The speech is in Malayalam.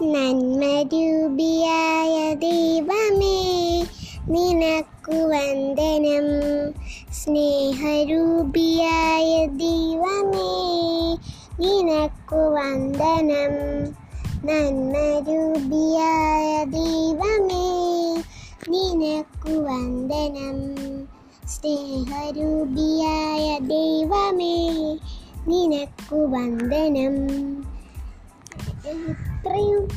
നന്മരൂപിയായ ദൈവമേ നിനക്കു വന്ദനം. സ്നേഹരൂപിയായ ദൈവമേ നിനക്കു വന്ദനം. നന്മരൂപിയായ ദൈവമേ നിനക്കു വന്ദനം. സ്നേഹരൂപിയായ ദൈവമേ നിനക്കു വന്ദനം. Ele traiu